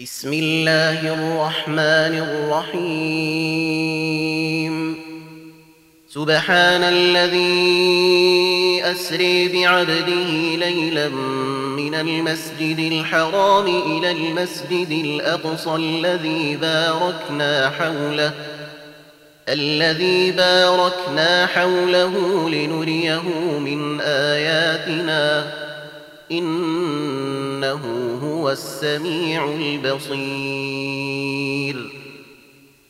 بسم الله الرحمن الرحيم. سبحان الذي أسري بعبده ليلا من المسجد الحرام إلى المسجد الأقصى الذي باركنا حوله الذي باركنا حوله لنريه من آياتنا. إنه هو السميع البصير.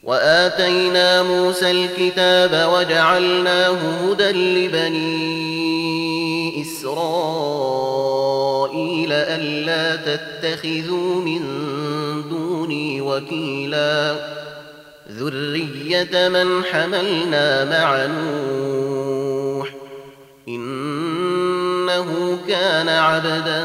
وآتينا موسى الكتاب وجعلناه هدى لبني إسرائيل ألا تتخذوا من دوني وكيلا. ذرية من حملنا مع نوح. إنه كان عبدا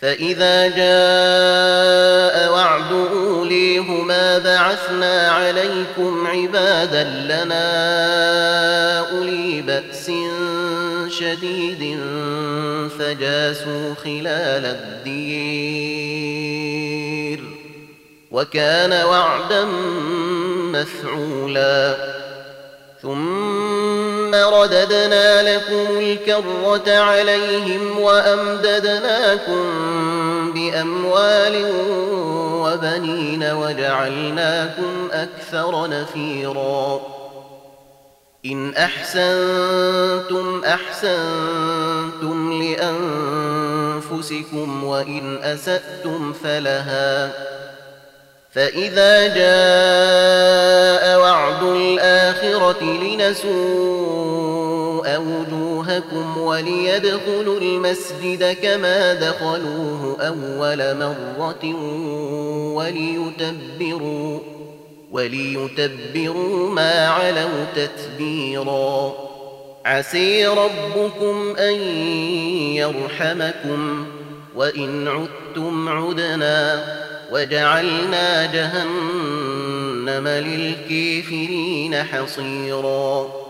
فإذا جاء وعد أوليهما بعثنا عليكم عبادا لنا أولي بأس شديد فجاسوا خلال الدير وكان وعدا مفعولا ثم رددنا لكم الكرة عليهم وأمددناكم بأموال وبنين وجعلناكم أكثر نفيرا. إن أحسنتم أحسنتم لأنفسكم وإن أسأتم فلها. فإذا جاء وعد الآخرة لنسوء وجوهكم وليدخلوا المسجد كما دخلوه أول مرة وليتبروا وليتبروا ما علوا تتبيرا. عسي ربكم أن يرحمكم وإن عدتم عدنا وجعلنا جهنم للكافرين حصيرا.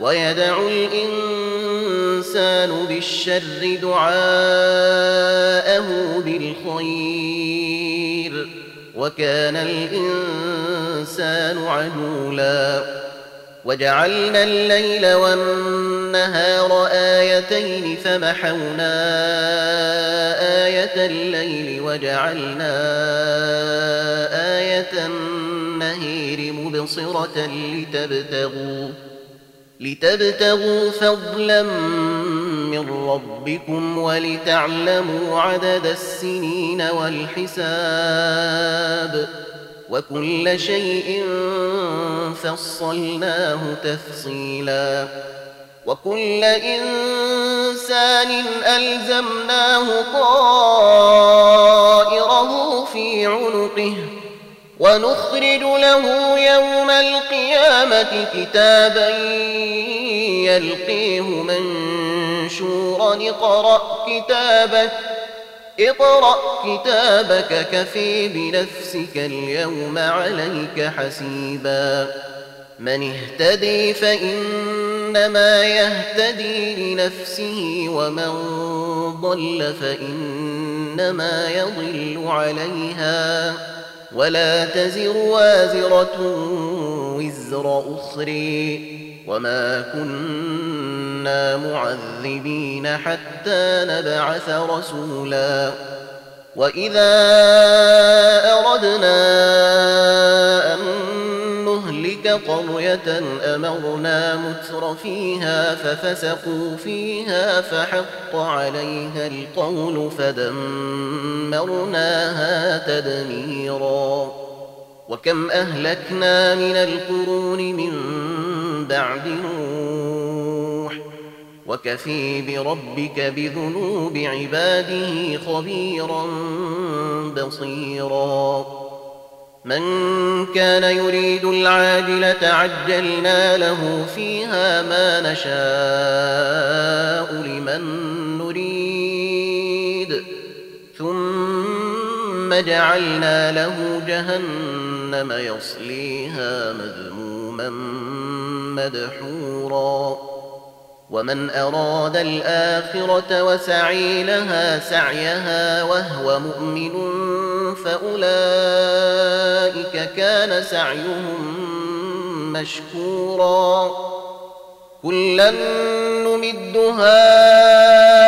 ويدعو الإنسان بالشر دعاءه بالخير وكان الإنسان عجولا وجعلنا الليل والنهار آيتين فمحونا آية الليل وجعلنا آية النهير مبصرة لتبتغوا لتبتغوا فضلا من ربكم ولتعلموا عدد السنين والحساب وكل شيء فصلناه تفصيلا وكل إنسان ألزمناه طائره في عنقه ونخرج له يوم القيامة كتابا يلقيه منشورا اقرأ كتابك اقرأ كتابك كفي بنفسك اليوم عليك حسيبا. من اهتدي فإنما يهتدي لنفسه ومن ضل فإنما يضل عليها. ولا تزر وازرة وزر أخري وما كنا معذبين حتى نبعث رسولا وإذا أردنا أن نهلك قرية أمرنا متر فيها ففسقوا فيها فحق عليها القول فدمرناها تدميرا. وكم أهلكنا من القرون من بعد نوح. وكفي بربك بذنوب عباده خبيرا بصيرا. من كان يريد العاجلة عجلنا له فيها ما نشاء لمن نريد. ثم جعلنا له جهنم يصليها مذموما مدحورا. ومن أراد الآخرة وسعي لها سعيها وهو مؤمن فأولئك كان سعيهم مشكورا. كلا نمد هؤلاء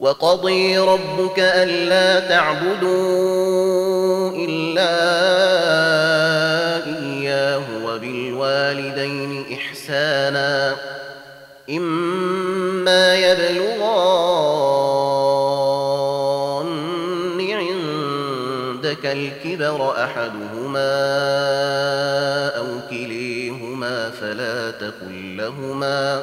وقضي ربك ألا تعبدوا إلا إياه وبالوالدين إحسانا إما يبلغن عندك الكبر أحدهما أو كليهما فلا تقل لهما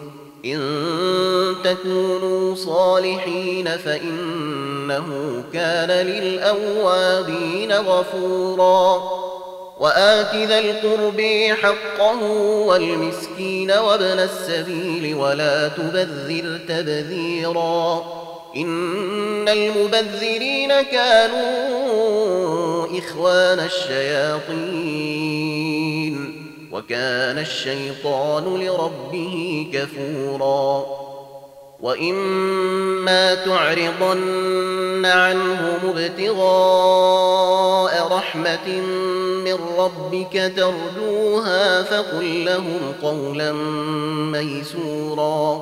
إن تكونوا صالحين فإنه كان للأوابين غفورا. وآت ذا القرب حقه والمسكين وابن السبيل ولا تبذر تبذيرا. إن المبذرين كانوا إخوان الشياطين. وكان الشيطان لربه كفورا. وإما تعرضن عنهم ابتغاء رحمة من ربك ترجوها فقل لهم قولا ميسورا.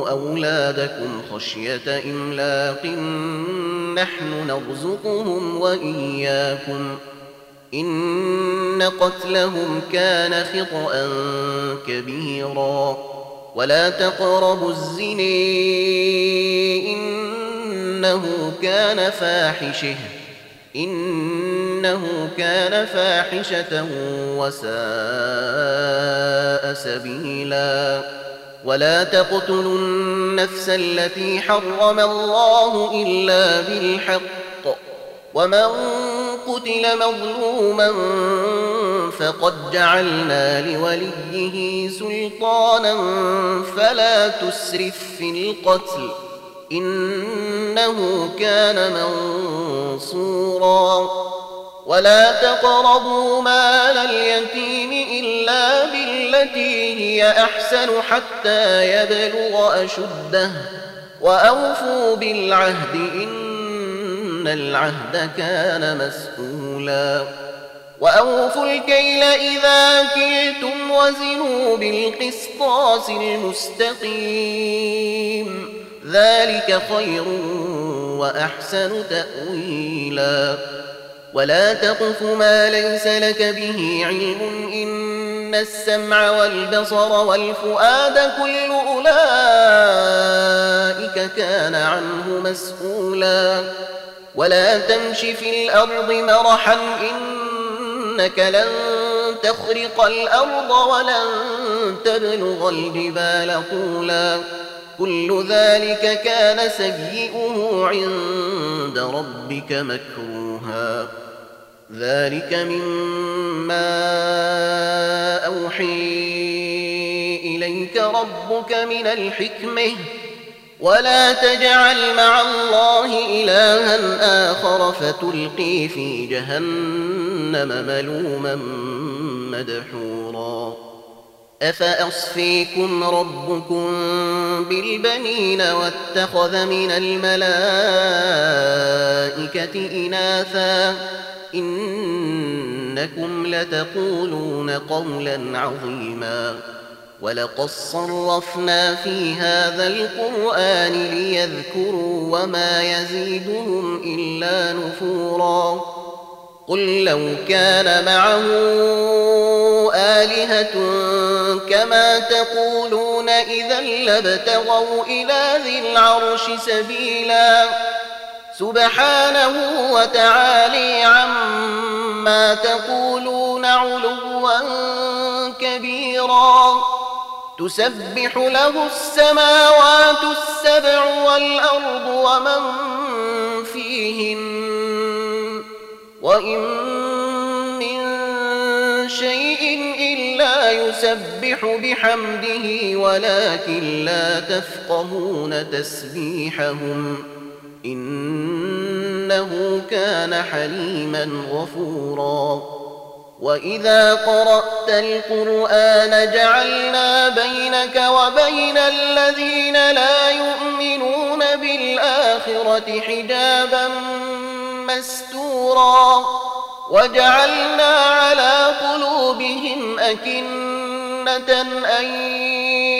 تقتلوا أولادكم خشية إملاق نحن نرزقهم وإياكم إن قتلهم كان خطأ كبيرا ولا تقربوا الزنا إنه كان فاحشة إنه كان فاحشة وساء سبيلا ولا تقتلوا النفس التي حرم الله إلا بالحق. ومن قتل مظلوما فقد جعلنا لوليه سلطانا فلا تسرف في القتل. إنه كان منصورا. ولا تقربوا مال اليتيم إلا بالتي هي أحسن حتى يبلغ أشده. وأوفوا بالعهد إن العهد كان مسؤولا. وأوفوا الكيل إذا كلتم وزنوا بالقسطاس المستقيم. ذلك خير وأحسن تأويلا. ولا تقف ما ليس لك به علم إن السمع والبصر والفؤاد كل أولئك كان عنه مسؤولا ولا تمش في الأرض مرحا إنك لن تخرق الأرض ولن تبلغ الجبال طولا. كل ذلك كان سيئه عند ربك مكروها. ذلك مما أوحي إليك ربك من الحكمة ولا تجعل مع الله إلها آخر فتلقي في جهنم ملوما مدحورا. أفأصفيكم ربكم بالبنين واتخذ من الملائكة إناثا؟ إنكم لتقولون قولا عظيما. ولقد صرفنا في هذا القرآن ليذكروا وما يزيدهم إلا نفورا. قل لو كان معه آلهة كما تقولون إذا لابتغوا إلى ذي العرش سبيلا. سبحانه وتعالي عما تقولون علوا كبيرا. تسبح له السماوات السبع والأرض ومن فيهن. وإن من شيء إلا يسبح بحمده ولكن لا تفقهون تسبيحهم. إنه كان حليما غفورا. وإذا قرأت القرآن جعلنا بينك وبين الذين لا يؤمنون بالآخرة حجابا مستورا. وجعلنا على قلوبهم أكنة أن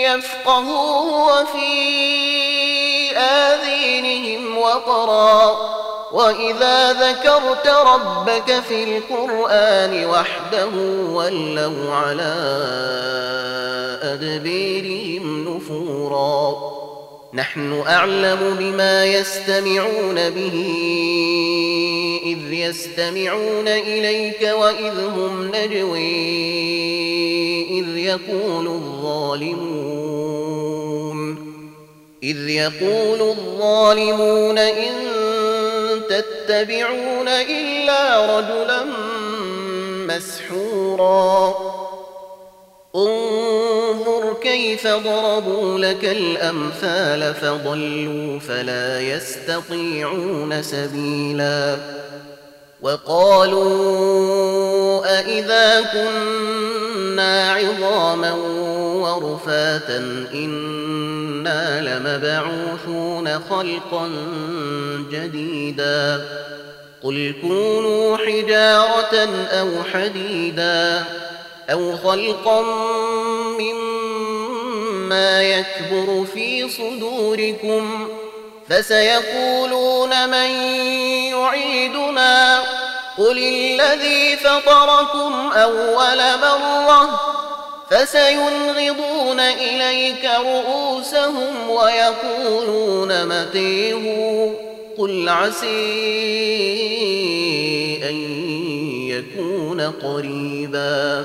يفقهوا وفي آذينهم وقرا. وإذا ذكرت ربك في القرآن وحده ولوا على أدبيرهم نفورا نحن أعلم بما يستمعون به إذ يستمعون إليك وإذ هم نجوي إذ يقول الظالمون إذ يقول الظالمون إن تتبعون إلا رجلا مسحورا. انظر كيف ضربوا لك الأمثال فضلوا فلا يستطيعون سبيلا. وقالوا أإذا كنا عظاما ورفاتا إنا لمبعوثون خلقا جديدا قل كونوا حجارة أو حديدا أو خلقا مما يكبر في صدوركم فسيقولون من يعيدنا قل الذي فطركم أول مرة فسينغضون إليك رؤوسهم ويقولون متيه قل عسي أن يكون قريبا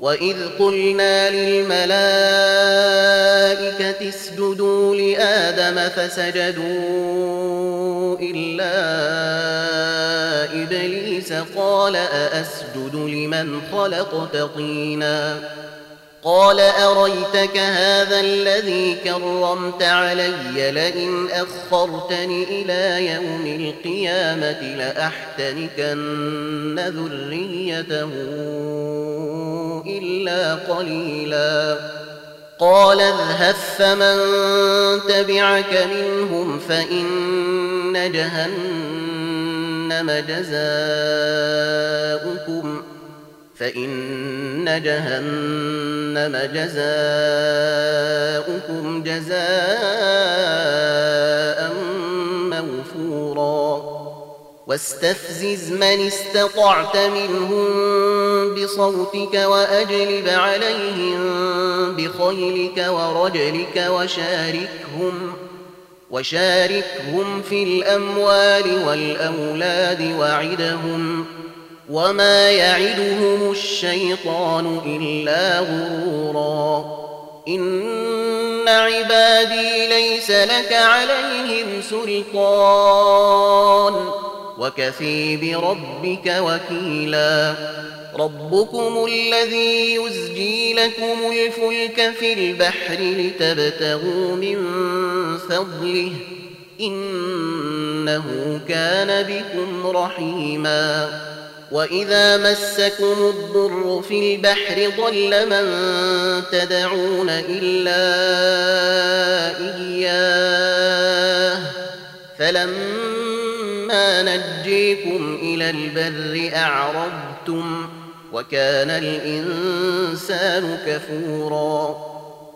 وإذ قلنا للملائكة اسجدوا لآدم فسجدوا إلا إبليس قال أأسجد لمن خلقت طينا قال أريتك هذا الذي كرمت علي لئن أخرتني إلى يوم القيامة لأحتنكن ذريته إلا قليلا. قال اذهب فمن تبعك منهم فإن جهنم جزاؤكم فإن جهنم جزاؤكم جزاء موفورا. واستفزز من استطعت منهم بصوتك وأجلب عليهم بخيلك ورجلك وشاركهم وشاركهم في الأموال والأولاد وعدهم وما يعدهم الشيطان إلا غرورا إن عبادي ليس لك عليهم سلطان وكفي بربك وكيلا ربكم الذي يزجي لكم الفلك في البحر لتبتغوا من فضله إنه كان بكم رحيما وإذا مسكم الضر في البحر ضل من تدعون إلا إياه فلما نجيكم إلى البر أعرضتم وكان الإنسان كفورا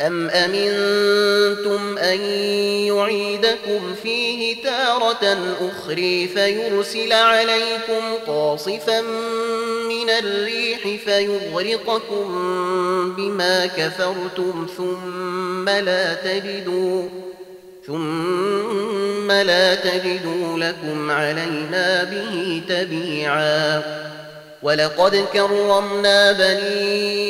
أم أمنتم أن يعيدكم فيه تارة أخري فيرسل عليكم قاصفا من الريح فيغرقكم بما كفرتم ثم لا تجدوا ثم لا تجدوا لكم علينا به تبيعا ولقد كرمنا بني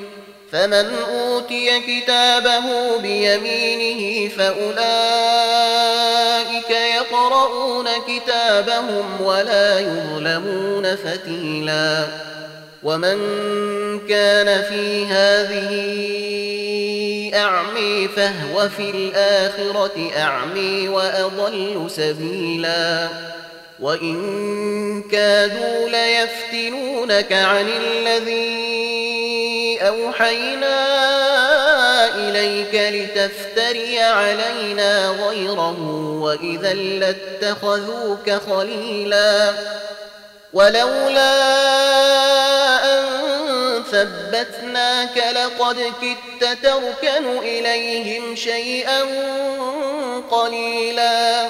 فمن أوتي كتابه بيمينه فأولئك يقرؤون كتابهم ولا يظلمون فتيلا. ومن كان في هذه أعمي فهو في الآخرة أعمي وأضل سبيلا. وإن كادوا ليفتنونك عن الذين أوحينا إليك لتفتري علينا غيره وإذا لاتخذوك خليلا ولولا أن ثبتناك لقد كدت تركن إليهم شيئا قليلا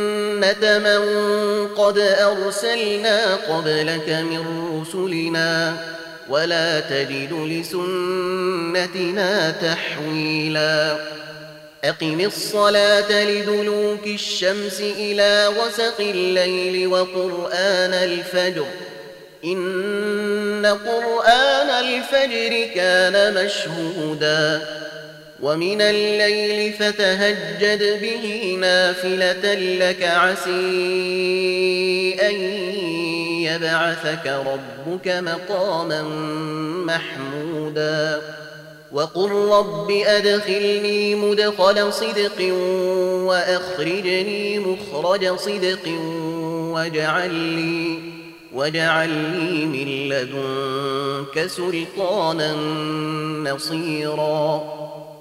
من قد أرسلنا قبلك من رسلنا ولا تجد لسنتنا تحويلا. أقم الصلاة لدلوك الشمس إلى وسق الليل وقرآن الفجر. إن قرآن الفجر كان مشهوداً. ومن الليل فتهجد به نافلة لك عسي أن يبعثك ربك مقاما محمودا وقل رب أدخلني مدخل صدق وأخرجني مخرج صدق واجعل لي واجعل لي من لدنك سلطانا نصيراً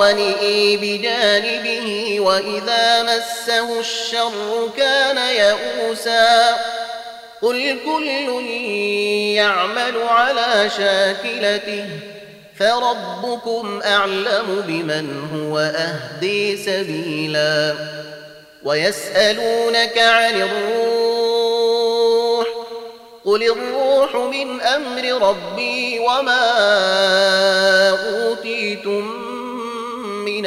ونئي بجانبه وإذا مسه الشر كان يئوسا قل كل يعمل على شاكلته فربكم أعلم بمن هو أهدي سبيلا ويسألونك عن الروح قل الروح من أمر ربي وما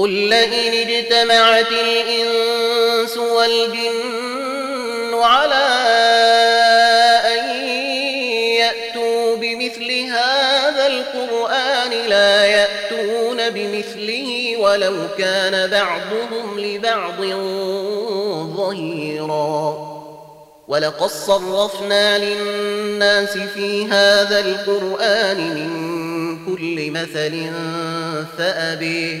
قل لئن اجتمعت الإنس والجن على أن يأتوا بمثل هذا القرآن لا يأتون بمثله ولو كان بعضهم لبعض ظهيرا ولقد صرفنا للناس في هذا القرآن من كل مثل فأبي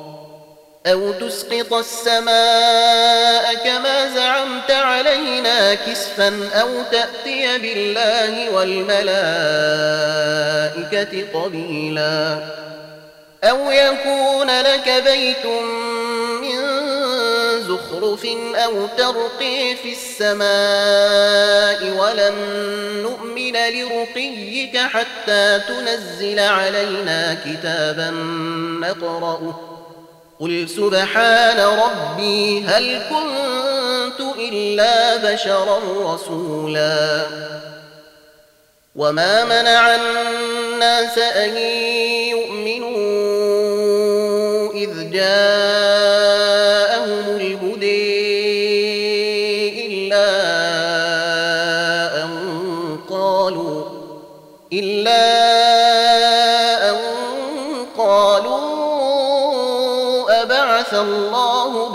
أو تسقط السماء كما زعمت علينا كسفا أو تأتي بالله والملائكة قبيلا أو يكون لك بيت زخرف أو ترقي في السماء ولن نؤمن لرقيك حتى تنزل علينا كتابا نقرأه قل سبحان ربي هل كنت إلا بشرا رسولا وما منع الناس أن يؤمنوا إذ جاءوا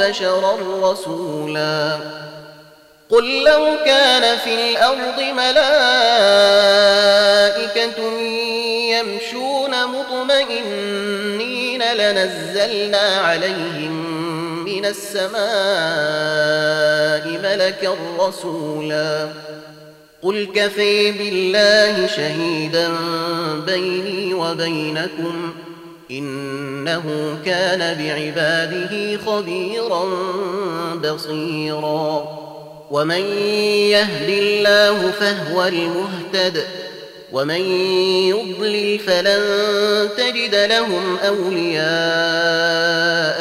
بشرا رسولا. قل لو كان في الأرض ملائكة يمشون مطمئنين لنزلنا عليهم من السماء ملكا رسولا. قل كفي بالله شهيدا بيني وبينكم. إنه كان بعباده خبيرا بصيرا. ومن يهد الله فهو المهتد ومن يضلل فلن تجد لهم أولياء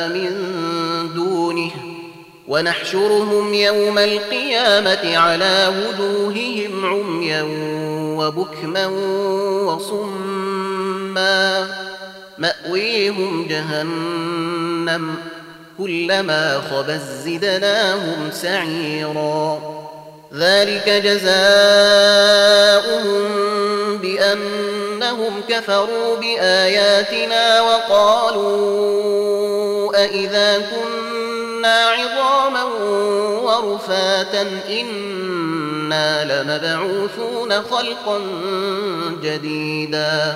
من دونه. ونحشرهم يوم القيامة على وجوههم عميا وبكما وصما. مأويهم جهنم كلما خبت زدناهم سعيرا. ذلك جزاؤهم بأنهم كفروا بآياتنا وقالوا أئذا كنا عظاما ورفاتا إنا لمبعوثون خلقا جديدا.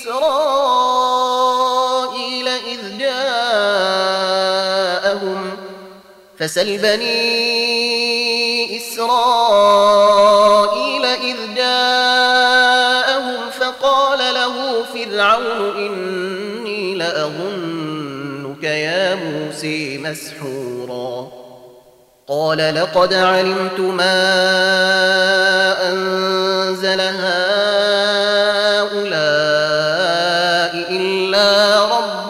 إسرائيل إذ جاءهم فسل بني إسرائيل إذ جاءهم فقال له فرعون إني لأظنك يا موسى مسحورا. قال لقد علمت ما أنزل هؤلاء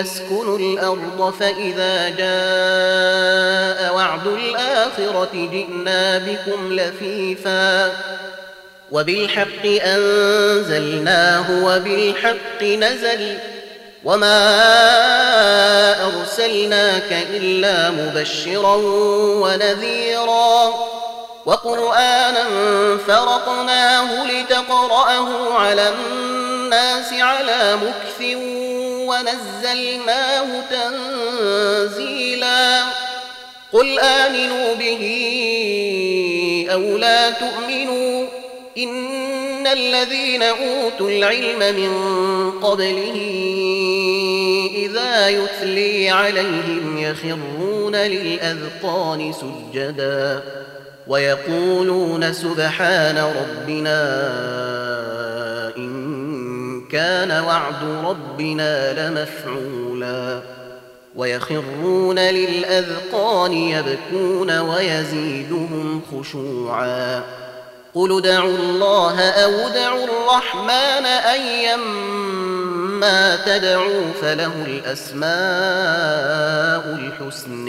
اسكنوا الأرض فإذا جاء وعد الآخرة جئنا بكم لفيفا وبالحق أنزلناه وبالحق نزل وما أرسلناك إلا مبشرا ونذيرا وقرآنا فرقناه لتقرأه على الناس على مكث ونزلناه تنزيلا. قل آمنوا به أو لا تؤمنوا إن الذين أوتوا العلم من قبله إذا يتلي عليهم يخرون للأذقان سجدا ويقولون سبحان ربنا كان وعد ربنا لمفعولا ويخرون للأذقان يبكون ويزيدهم خشوعا قل ادعوا الله أو ادعوا الرحمن أيما تدعوا فله الأسماء الحسن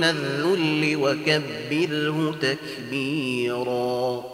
من الذل وكبره تكبيراً.